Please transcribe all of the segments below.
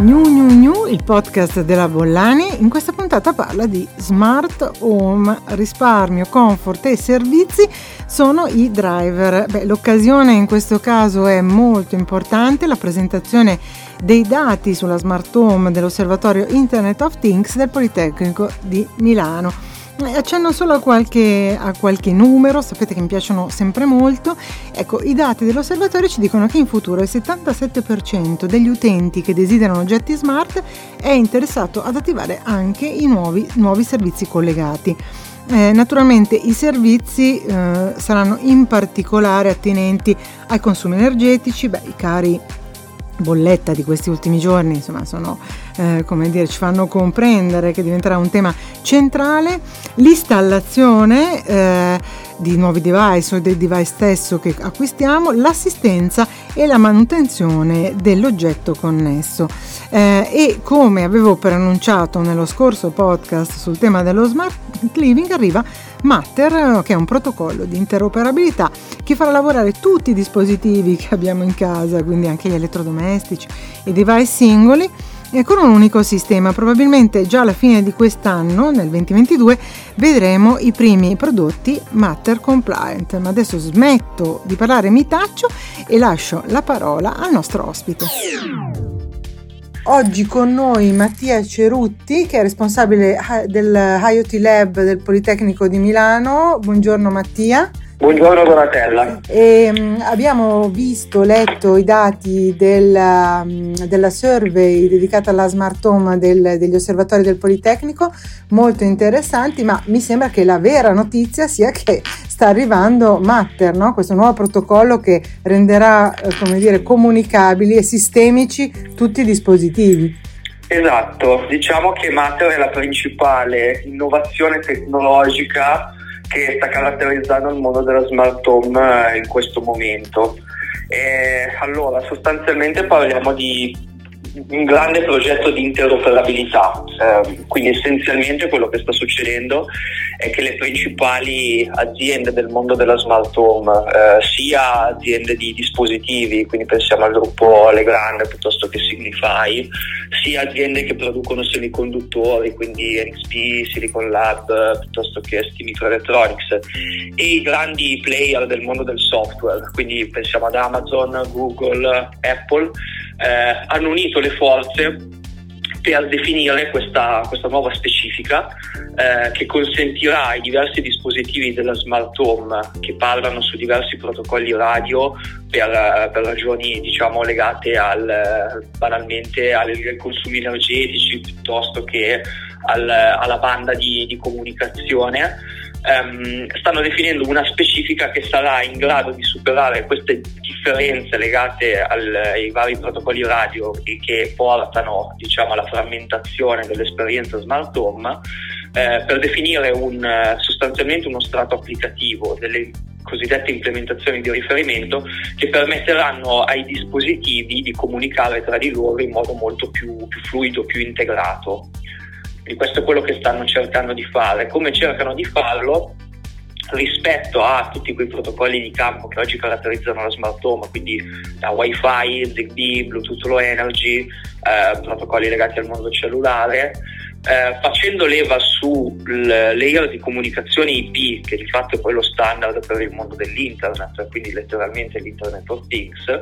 New New New, il podcast della Bollani, in questa puntata parla di smart home, risparmio, comfort e servizi sono i driver. Beh, l'occasione in questo caso è molto importante, la presentazione dei dati sulla smart home dell'osservatorio Internet of Things del Politecnico di Milano. Eh, accenno solo a qualche, a qualche, numero, sapete che mi piacciono sempre molto. Ecco, i dati dell'osservatorio ci dicono che in futuro il 77% degli utenti che desiderano oggetti smart è interessato ad attivare anche i nuovi, nuovi servizi collegati. Eh, naturalmente i servizi eh, saranno in particolare attinenti ai consumi energetici, beh, i cari bolletta di questi ultimi giorni, insomma, sono, eh, come dire, ci fanno comprendere che diventerà un tema centrale. L'installazione eh, di nuovi device o del device stesso che acquistiamo, l'assistenza e la manutenzione dell'oggetto connesso. Eh, e come avevo preannunciato nello scorso podcast sul tema dello smart living, arriva Matter, che è un protocollo di interoperabilità che farà lavorare tutti i dispositivi che abbiamo in casa, quindi anche gli elettrodomestici, i device singoli, e con un unico sistema. Probabilmente già alla fine di quest'anno, nel 2022, vedremo i primi prodotti Matter compliant. Ma adesso smetto di parlare, mi taccio e lascio la parola al nostro ospite. Oggi con noi Mattia Cerutti, che è responsabile del IoT Lab del Politecnico di Milano. Buongiorno Mattia. Buongiorno Donatella. E, um, abbiamo visto, letto i dati della, um, della survey dedicata alla smart home del, degli osservatori del Politecnico, molto interessanti, ma mi sembra che la vera notizia sia che sta arrivando Matter, no? questo nuovo protocollo che renderà eh, come dire, comunicabili e sistemici tutti i dispositivi. Esatto, diciamo che Matter è la principale innovazione tecnologica che sta caratterizzando il mondo della smart home eh, in questo momento. E allora, sostanzialmente parliamo di un grande progetto di interoperabilità, eh, quindi essenzialmente quello che sta succedendo è che le principali aziende del mondo della smart home, eh, sia aziende di dispositivi, quindi pensiamo al gruppo Legrand piuttosto che Signify, sia aziende che producono semiconduttori, quindi NXP, Silicon Lab piuttosto che ST Microelectronics, e i grandi player del mondo del software, quindi pensiamo ad Amazon, Google, Apple, eh, hanno unito le forze per definire questa, questa nuova specifica eh, che consentirà ai diversi dispositivi della smart home che parlano su diversi protocolli radio per, per ragioni diciamo, legate al, banalmente ai consumi energetici piuttosto che al, alla banda di, di comunicazione ehm, stanno definendo una specifica che sarà in grado di superare queste differenze legate al, ai vari protocolli radio che portano diciamo, alla frammentazione dell'esperienza smart home eh, per definire un, sostanzialmente uno strato applicativo delle cosiddette implementazioni di riferimento che permetteranno ai dispositivi di comunicare tra di loro in modo molto più, più fluido, più integrato. E questo è quello che stanno cercando di fare. Come cercano di farlo? rispetto a tutti quei protocolli di campo che oggi caratterizzano la smart home, quindi da Wi-Fi, Zigbee, Bluetooth Low Energy, eh, protocolli legati al mondo cellulare, eh, facendo leva sul layer di comunicazione IP, che di fatto è poi lo standard per il mondo dell'internet, quindi letteralmente l'Internet of Things,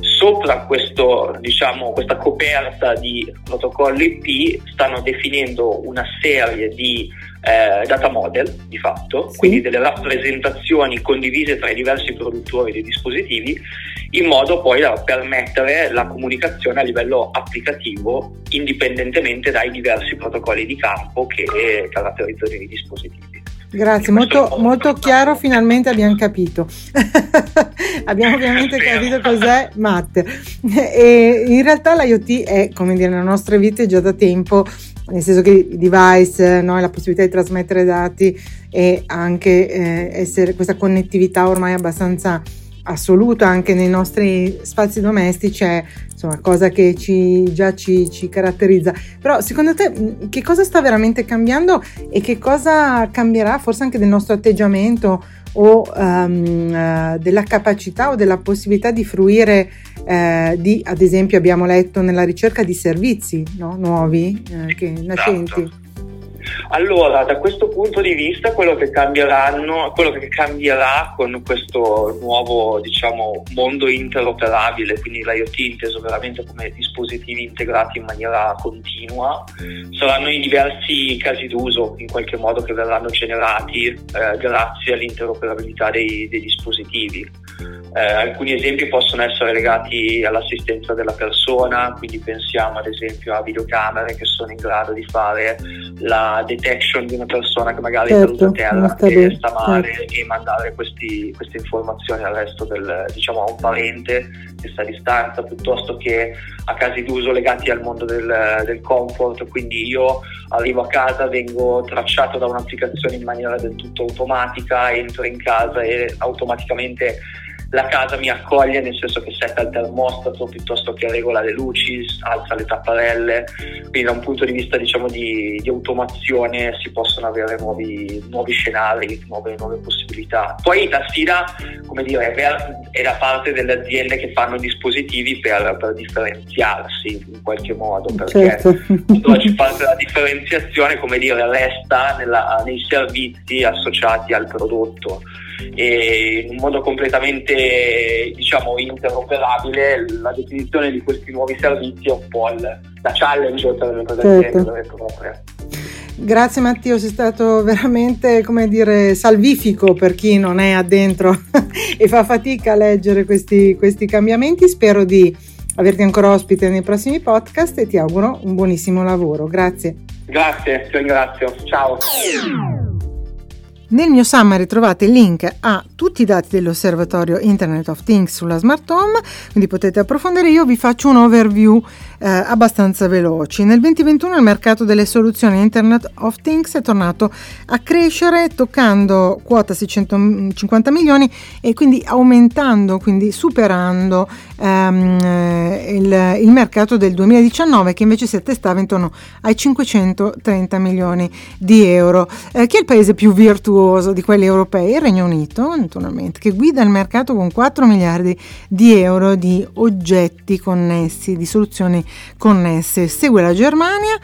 sopra questo, diciamo, questa coperta di protocolli IP stanno definendo una serie di eh, data model di fatto, quindi delle rappresentazioni condivise tra i diversi produttori dei dispositivi, in modo poi da permettere la comunicazione a livello applicativo indipendentemente dai diversi protocolli di campo che caratterizzano i dispositivi. Grazie, molto, molto chiaro, finalmente abbiamo capito. abbiamo ovviamente capito cos'è Matte. E in realtà l'IoT è, come dire, nelle nostre vite già da tempo nel senso che i device, no, la possibilità di trasmettere dati e anche eh, essere questa connettività ormai abbastanza assoluta anche nei nostri spazi domestici è insomma cosa che ci, già ci, ci, caratterizza. Però secondo te che cosa sta veramente cambiando e che cosa cambierà forse anche del nostro atteggiamento o um, della capacità o della possibilità di fruire uh, di, ad esempio abbiamo letto nella ricerca di servizi no? nuovi uh, che nascenti. Esatto. Allora, da questo punto di vista, quello che cambieranno, quello che cambierà con questo nuovo diciamo, mondo interoperabile, quindi l'IoT inteso veramente come dispositivi integrati in maniera continua, saranno i diversi casi d'uso in qualche modo che verranno generati eh, grazie all'interoperabilità dei, dei dispositivi. Eh, alcuni esempi possono essere legati all'assistenza della persona, quindi pensiamo ad esempio a videocamere che sono in grado di fare la detection di una persona che magari certo, è caduta a terra e sta male certo. e mandare questi, queste informazioni al resto del, diciamo, a un parente che sta a distanza piuttosto che a casi d'uso legati al mondo del, del comfort, quindi io arrivo a casa, vengo tracciato da un'applicazione in maniera del tutto automatica, entro in casa e automaticamente la casa mi accoglie nel senso che setta il termostato piuttosto che regola le luci, alza le tapparelle, quindi da un punto di vista diciamo di, di automazione si possono avere nuovi, nuovi scenari, nuove, nuove, possibilità. Poi la sfida come dire, è, è da parte delle aziende che fanno dispositivi per, per differenziarsi in qualche modo, perché certo. oggi parte della differenziazione come dire, resta nella, nei servizi associati al prodotto e in un modo completamente diciamo interoperabile la definizione di questi nuovi servizi è un po' la challenge per le aziende certo. Grazie Matteo, sei stato veramente, come dire, salvifico per chi non è addentro e fa fatica a leggere questi, questi cambiamenti. Spero di averti ancora ospite nei prossimi podcast e ti auguro un buonissimo lavoro. Grazie. Grazie, ti ringrazio. Ciao. Nel mio summary trovate il link a tutti i dati dell'osservatorio Internet of Things sulla smart home, quindi potete approfondire. Io vi faccio un overview eh, abbastanza veloci. Nel 2021 il mercato delle soluzioni Internet of Things è tornato a crescere toccando quota 650 milioni e quindi aumentando, quindi superando ehm, il, il, mercato del 2019 che invece si attestava intorno ai 530 milioni di euro. Eh, chi è il paese più virtuoso? Virtuoso di quelli europei, il Regno Unito, naturalmente, che guida il mercato con 4 miliardi di euro di oggetti connessi, di soluzioni connesse. Segue la Germania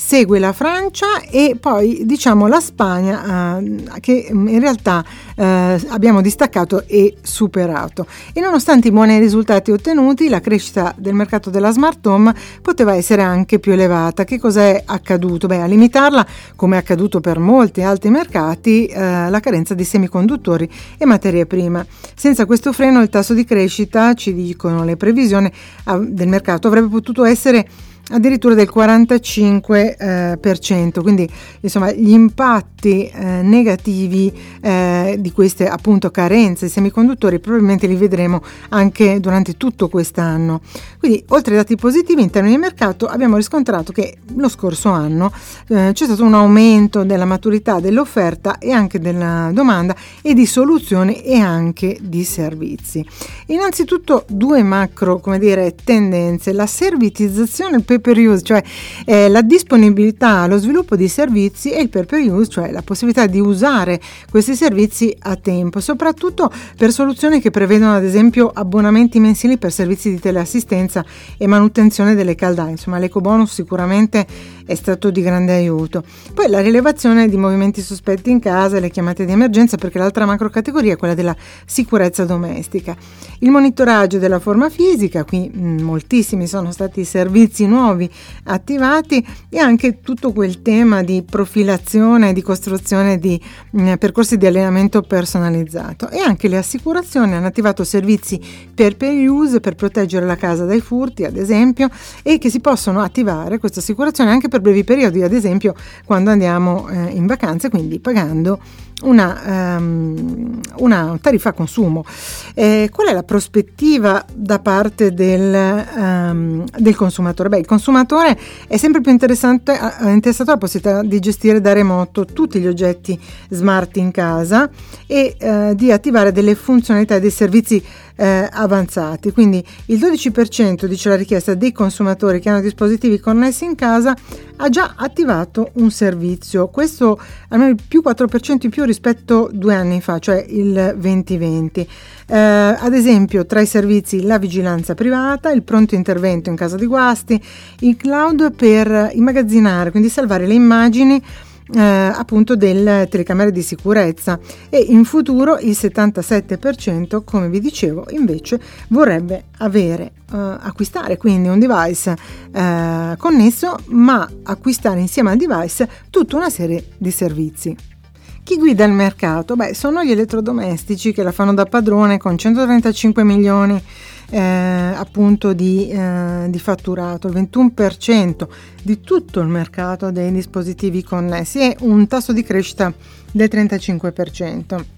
segue la Francia e poi diciamo la Spagna eh, che in realtà eh, abbiamo distaccato e superato. E nonostante i buoni risultati ottenuti, la crescita del mercato della smart home poteva essere anche più elevata. Che cosa è accaduto? Beh, a limitarla, come è accaduto per molti altri mercati, eh, la carenza di semiconduttori e materie prime. Senza questo freno il tasso di crescita, ci dicono le previsioni del mercato, avrebbe potuto essere addirittura del 45%, eh, quindi insomma gli impatti eh, negativi eh, di queste appunto carenze semiconduttori probabilmente li vedremo anche durante tutto quest'anno. Quindi oltre ai dati positivi in termini di mercato abbiamo riscontrato che lo scorso anno eh, c'è stato un aumento della maturità dell'offerta e anche della domanda e di soluzioni e anche di servizi. Innanzitutto due macro come dire tendenze, la servitizzazione, il per use, cioè eh, la disponibilità allo sviluppo di servizi e il pay per use, cioè la possibilità di usare questi servizi a tempo, soprattutto per soluzioni che prevedono ad esempio abbonamenti mensili per servizi di teleassistenza e manutenzione delle caldaie. Insomma, l'eco bonus sicuramente è stato di grande aiuto. Poi la rilevazione di movimenti sospetti in casa le chiamate di emergenza, perché l'altra macro categoria è quella della sicurezza domestica. Il monitoraggio della forma fisica, qui mm, moltissimi sono stati i servizi nuovi attivati e anche tutto quel tema di profilazione e di costruzione di mh, mm, percorsi di allenamento personalizzato e anche le assicurazioni hanno attivato servizi per pay use per proteggere la casa dai furti ad esempio e che si possono attivare queste assicurazioni anche per brevi periodi ad esempio quando andiamo eh, in vacanze quindi pagando una, um, una tariffa consumo. Eh, qual è la prospettiva da parte del, um, del, consumatore? Beh, il consumatore è sempre più interessato alla possibilità di gestire da remoto tutti gli oggetti smart in casa e uh, di attivare delle funzionalità e dei servizi eh, avanzati. Quindi il 12% dice la richiesta dei consumatori che hanno dispositivi connessi in casa ha già attivato un servizio. Questo almeno il più 4% in più rispetto a due anni fa, cioè il 2020. Eh, ad esempio, tra i servizi la vigilanza privata, il pronto intervento in caso di guasti, il cloud per immagazzinare, quindi salvare le immagini eh, appunto delle telecamere di sicurezza e in futuro il 77% come vi dicevo invece vorrebbe avere eh, acquistare quindi un device eh, connesso ma acquistare insieme al device tutta una serie di servizi chi guida il mercato? Beh, sono gli elettrodomestici che la fanno da padrone con 135 milioni eh, appunto di, eh, di, fatturato, il 21% di tutto il mercato dei dispositivi connessi e un tasso di crescita del 35%.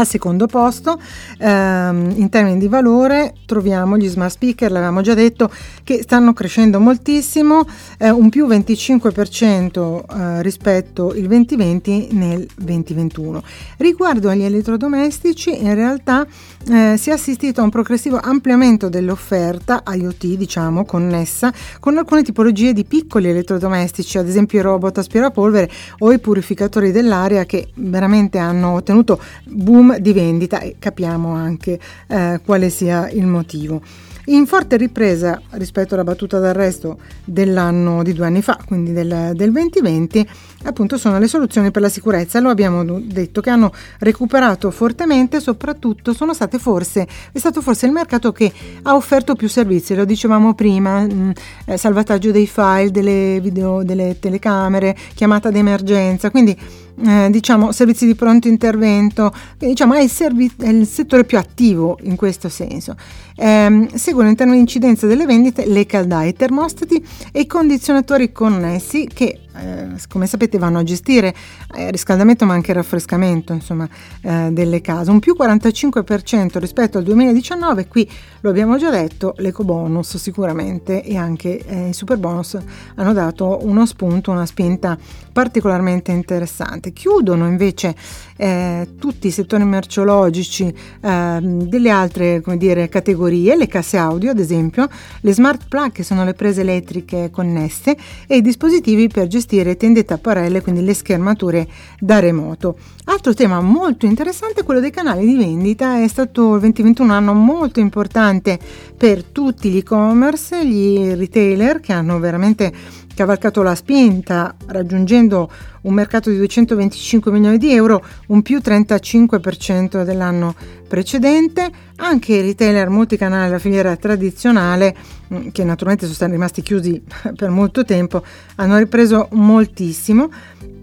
Al secondo posto, ehm, in termini di valore, troviamo gli smart speaker, l'avevamo già detto, che stanno crescendo moltissimo, eh, un più 25% eh, rispetto al 2020 nel 2021. Riguardo agli elettrodomestici, in realtà eh, si è assistito a un progressivo ampliamento dell'offerta IoT, diciamo, connessa con alcune tipologie di piccoli elettrodomestici, ad esempio i robot aspirapolvere o i purificatori dell'aria che veramente hanno ottenuto boom di vendita e capiamo anche eh, quale sia il motivo. In forte ripresa rispetto alla battuta d'arresto dell'anno di due anni fa, quindi del, del 2020, appunto sono le soluzioni per la sicurezza. Lo abbiamo detto che hanno recuperato fortemente, soprattutto sono state forse, è stato forse il mercato che ha offerto più servizi, lo dicevamo prima, mh, mm, eh, salvataggio dei file, delle video, delle telecamere, chiamata d'emergenza, quindi eh, diciamo servizi di pronto intervento, diciamo è il, servi- è il, settore più attivo in questo senso. Eh, seguono in termini di incidenza delle vendite le caldaie, i termostati e i condizionatori connessi che eh, come sapete vanno a gestire eh, riscaldamento ma anche raffrescamento insomma, eh, delle case, un più 45% rispetto al 2019, qui lo abbiamo già detto, l'eco bonus sicuramente e anche eh, i super bonus hanno dato uno spunto, una spinta particolarmente interessante. Chiudono invece eh, tutti i settori merceologici ehm, delle altre dire, categorie, le casse audio ad esempio, le smart plug che sono le prese elettriche connesse e i dispositivi per gestire gestire tende tapparelle, quindi le schermature da remoto. Altro tema molto interessante è quello dei canali di vendita, è stato il 2021 un anno molto importante per tutti gli e-commerce, gli retailer che hanno veramente cavalcato la spinta raggiungendo un mercato di 225 milioni di euro, un più 35% dell'anno precedente. Anche i retailer multicanale della filiera tradizionale, mm, che naturalmente sono rimasti chiusi per molto tempo, hanno ripreso moltissimo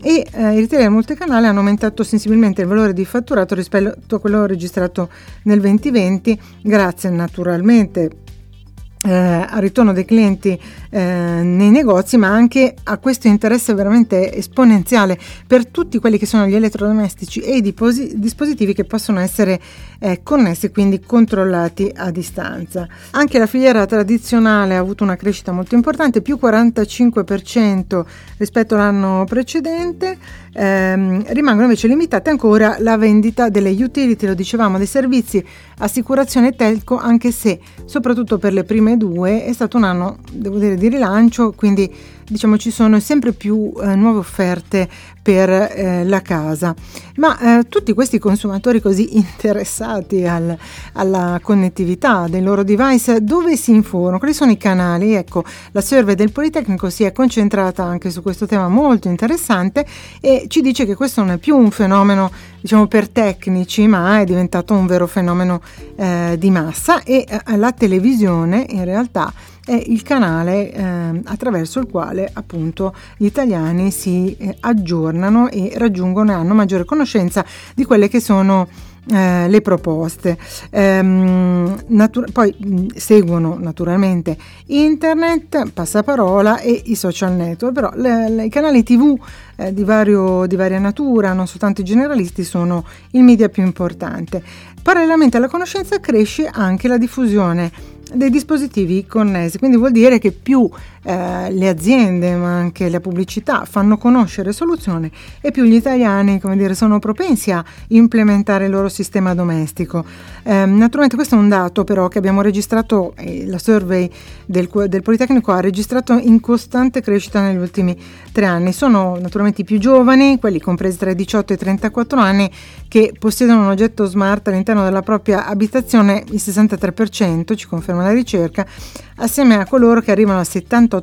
e eh, i retailer multicanale hanno aumentato sensibilmente il valore di fatturato rispetto a quello registrato nel 2020 grazie naturalmente eh, al ritorno dei clienti eh, nei negozi, ma anche a questo interesse veramente esponenziale per tutti quelli che sono gli elettrodomestici e i diposi- dispositivi che possono essere eh, connessi quindi controllati a distanza. Anche la filiera tradizionale ha avuto una crescita molto importante, più 45% rispetto all'anno precedente. Ehm, rimangono invece limitate ancora la vendita delle utility, lo dicevamo, dei servizi assicurazione telco, anche se soprattutto per le prime due è stato un anno, devo dire, di rilancio, quindi diciamo ci sono sempre più eh, nuove offerte per eh, la casa. Ma eh, tutti questi consumatori così interessati al, alla connettività dei loro device, dove si informano? Quali sono i canali? Ecco, la survey del Politecnico si è concentrata anche su questo tema molto interessante e ci dice che questo non è più un fenomeno diciamo per tecnici, ma è diventato un vero fenomeno eh, di massa e eh, la televisione in realtà è il canale eh, attraverso il quale appunto gli italiani si eh, aggiornano e raggiungono e hanno maggiore conoscenza di quelle che sono eh, le proposte. Ehm, natura- poi mh, seguono naturalmente internet, passaparola e i social network, però le, le, i canali tv eh, di, vario, di varia natura, non soltanto i generalisti, sono il media più importante. Parallelamente alla conoscenza cresce anche la diffusione dei dispositivi connessi, quindi vuol dire che più eh, le aziende ma anche la pubblicità fanno conoscere soluzioni e più gli italiani come dire, sono propensi a implementare il loro sistema domestico. Eh, naturalmente questo è un dato però che abbiamo registrato, eh, la survey del, del Politecnico ha registrato in costante crescita negli ultimi tre anni. Sono naturalmente i più giovani, quelli compresi tra i 18 e i 34 anni, che possiedono un oggetto smart all'interno della propria abitazione, il 63%, ci conferma la ricerca, assieme a coloro che arrivano al 78%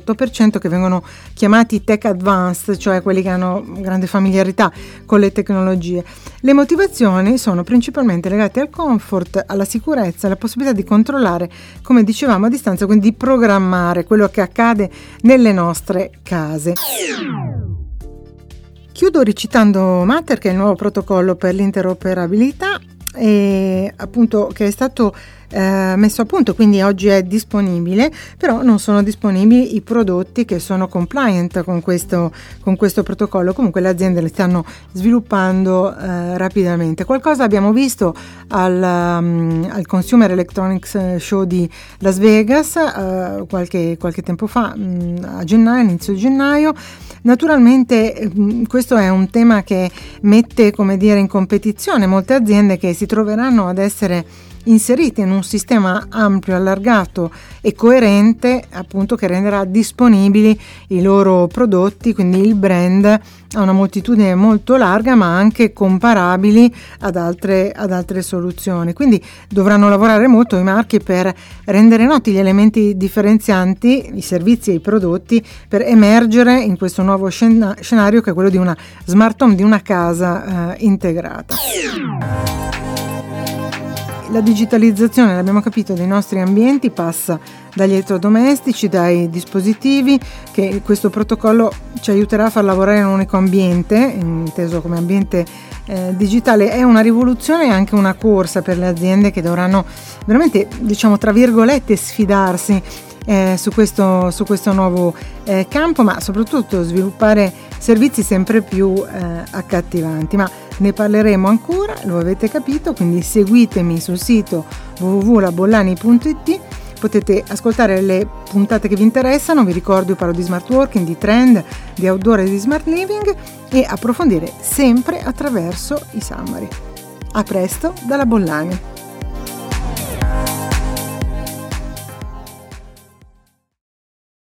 che vengono chiamati tech advanced, cioè quelli che hanno grande familiarità con le tecnologie. Le motivazioni sono principalmente legate al comfort, alla sicurezza, alla possibilità di controllare, come dicevamo a distanza, quindi di programmare quello che accade nelle nostre case. Chiudo recitando Matter, che è il nuovo protocollo per l'interoperabilità, e appunto che è stato eh, messo a punto, quindi oggi è disponibile, però non sono disponibili i prodotti che sono compliant con questo, con questo protocollo. Comunque le aziende le stanno sviluppando eh, rapidamente. Qualcosa abbiamo visto al, um, al, Consumer Electronics Show di Las Vegas eh, qualche, qualche, tempo fa, mh, mm, a gennaio, inizio gennaio. Naturalmente mh, mm, questo è un tema che mette come dire, in competizione molte aziende che si troveranno ad essere inseriti in un sistema ampio, allargato e coerente, appunto che renderà disponibili i loro prodotti, quindi il brand a una moltitudine molto larga, ma anche comparabili ad altre, ad altre soluzioni. Quindi dovranno lavorare molto i marchi per rendere noti gli elementi differenzianti, i servizi e i prodotti, per emergere in questo nuovo scena- scenario che è quello di una smart home, di una casa eh, integrata la digitalizzazione, l'abbiamo capito, dei nostri ambienti passa dagli elettrodomestici, dai dispositivi, che questo protocollo ci aiuterà a far lavorare in un unico ambiente, inteso come ambiente eh, digitale. È una rivoluzione e anche una corsa per le aziende che dovranno veramente, diciamo, tra virgolette, sfidarsi eh, su, questo, su, questo, nuovo eh, campo, ma soprattutto sviluppare servizi sempre più eh, accattivanti. Ma ne parleremo ancora, lo avete capito, quindi seguitemi sul sito www.labollani.it potete ascoltare le puntate che vi interessano, vi ricordo io parlo di smart working, di trend, di outdoor e di smart living e approfondire sempre attraverso i summary. A presto dalla Bollani.